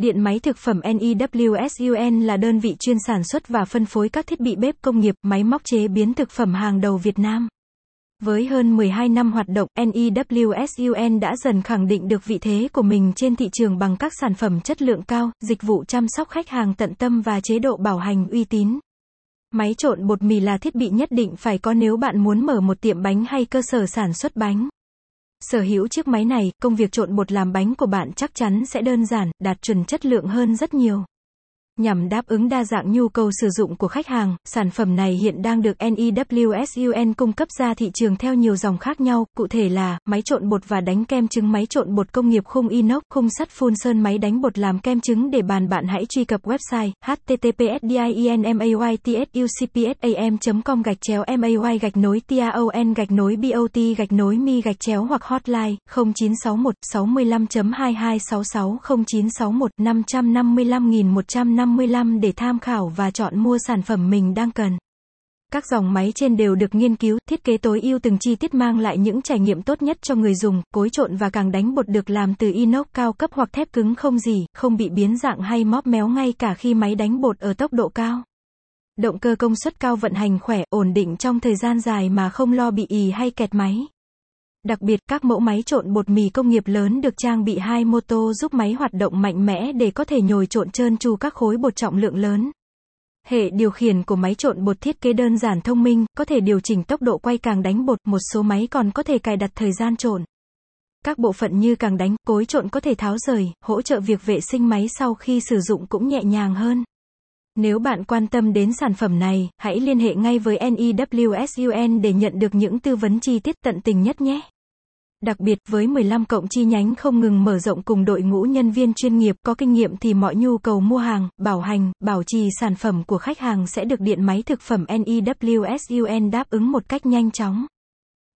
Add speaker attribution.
Speaker 1: Điện máy thực phẩm NEWSUN là đơn vị chuyên sản xuất và phân phối các thiết bị bếp công nghiệp, máy móc chế biến thực phẩm hàng đầu Việt Nam. Với hơn 12 năm hoạt động, NEWSUN đã dần khẳng định được vị thế của mình trên thị trường bằng các sản phẩm chất lượng cao, dịch vụ chăm sóc khách hàng tận tâm và chế độ bảo hành uy tín. Máy trộn bột mì là thiết bị nhất định phải có nếu bạn muốn mở một tiệm bánh hay cơ sở sản xuất bánh. Sở hữu chiếc máy này, công việc trộn bột làm bánh của bạn chắc chắn sẽ đơn giản, đạt chuẩn chất lượng hơn rất nhiều. Nhằm đáp ứng đa dạng nhu cầu sử dụng của khách hàng, sản phẩm này hiện đang được NEWSUN cung cấp ra thị trường theo nhiều dòng khác nhau, cụ thể là máy trộn bột và đánh kem trứng máy trộn bột công nghiệp khung inox, khung sắt phun sơn máy đánh bột làm kem trứng để bàn bạn hãy truy cập website https://dinmaytucpsam.com gạch chéo may gạch nối taon gạch nối bot gạch nối mi gạch chéo hoặc hotline 0961 65.2266 0961 555.150 55 để tham khảo và chọn mua sản phẩm mình đang cần. Các dòng máy trên đều được nghiên cứu, thiết kế tối ưu từng chi tiết mang lại những trải nghiệm tốt nhất cho người dùng, cối trộn và càng đánh bột được làm từ inox cao cấp hoặc thép cứng không gì, không bị biến dạng hay móp méo ngay cả khi máy đánh bột ở tốc độ cao. Động cơ công suất cao vận hành khỏe, ổn định trong thời gian dài mà không lo bị ì hay kẹt máy. Đặc biệt, các mẫu máy trộn bột mì công nghiệp lớn được trang bị hai mô tô giúp máy hoạt động mạnh mẽ để có thể nhồi trộn trơn tru các khối bột trọng lượng lớn. Hệ điều khiển của máy trộn bột thiết kế đơn giản thông minh, có thể điều chỉnh tốc độ quay càng đánh bột, một số máy còn có thể cài đặt thời gian trộn. Các bộ phận như càng đánh, cối trộn có thể tháo rời, hỗ trợ việc vệ sinh máy sau khi sử dụng cũng nhẹ nhàng hơn. Nếu bạn quan tâm đến sản phẩm này, hãy liên hệ ngay với NEWSUN để nhận được những tư vấn chi tiết tận tình nhất nhé. Đặc biệt, với 15 cộng chi nhánh không ngừng mở rộng cùng đội ngũ nhân viên chuyên nghiệp có kinh nghiệm thì mọi nhu cầu mua hàng, bảo hành, bảo trì sản phẩm của khách hàng sẽ được điện máy thực phẩm NEWSUN đáp ứng một cách nhanh chóng.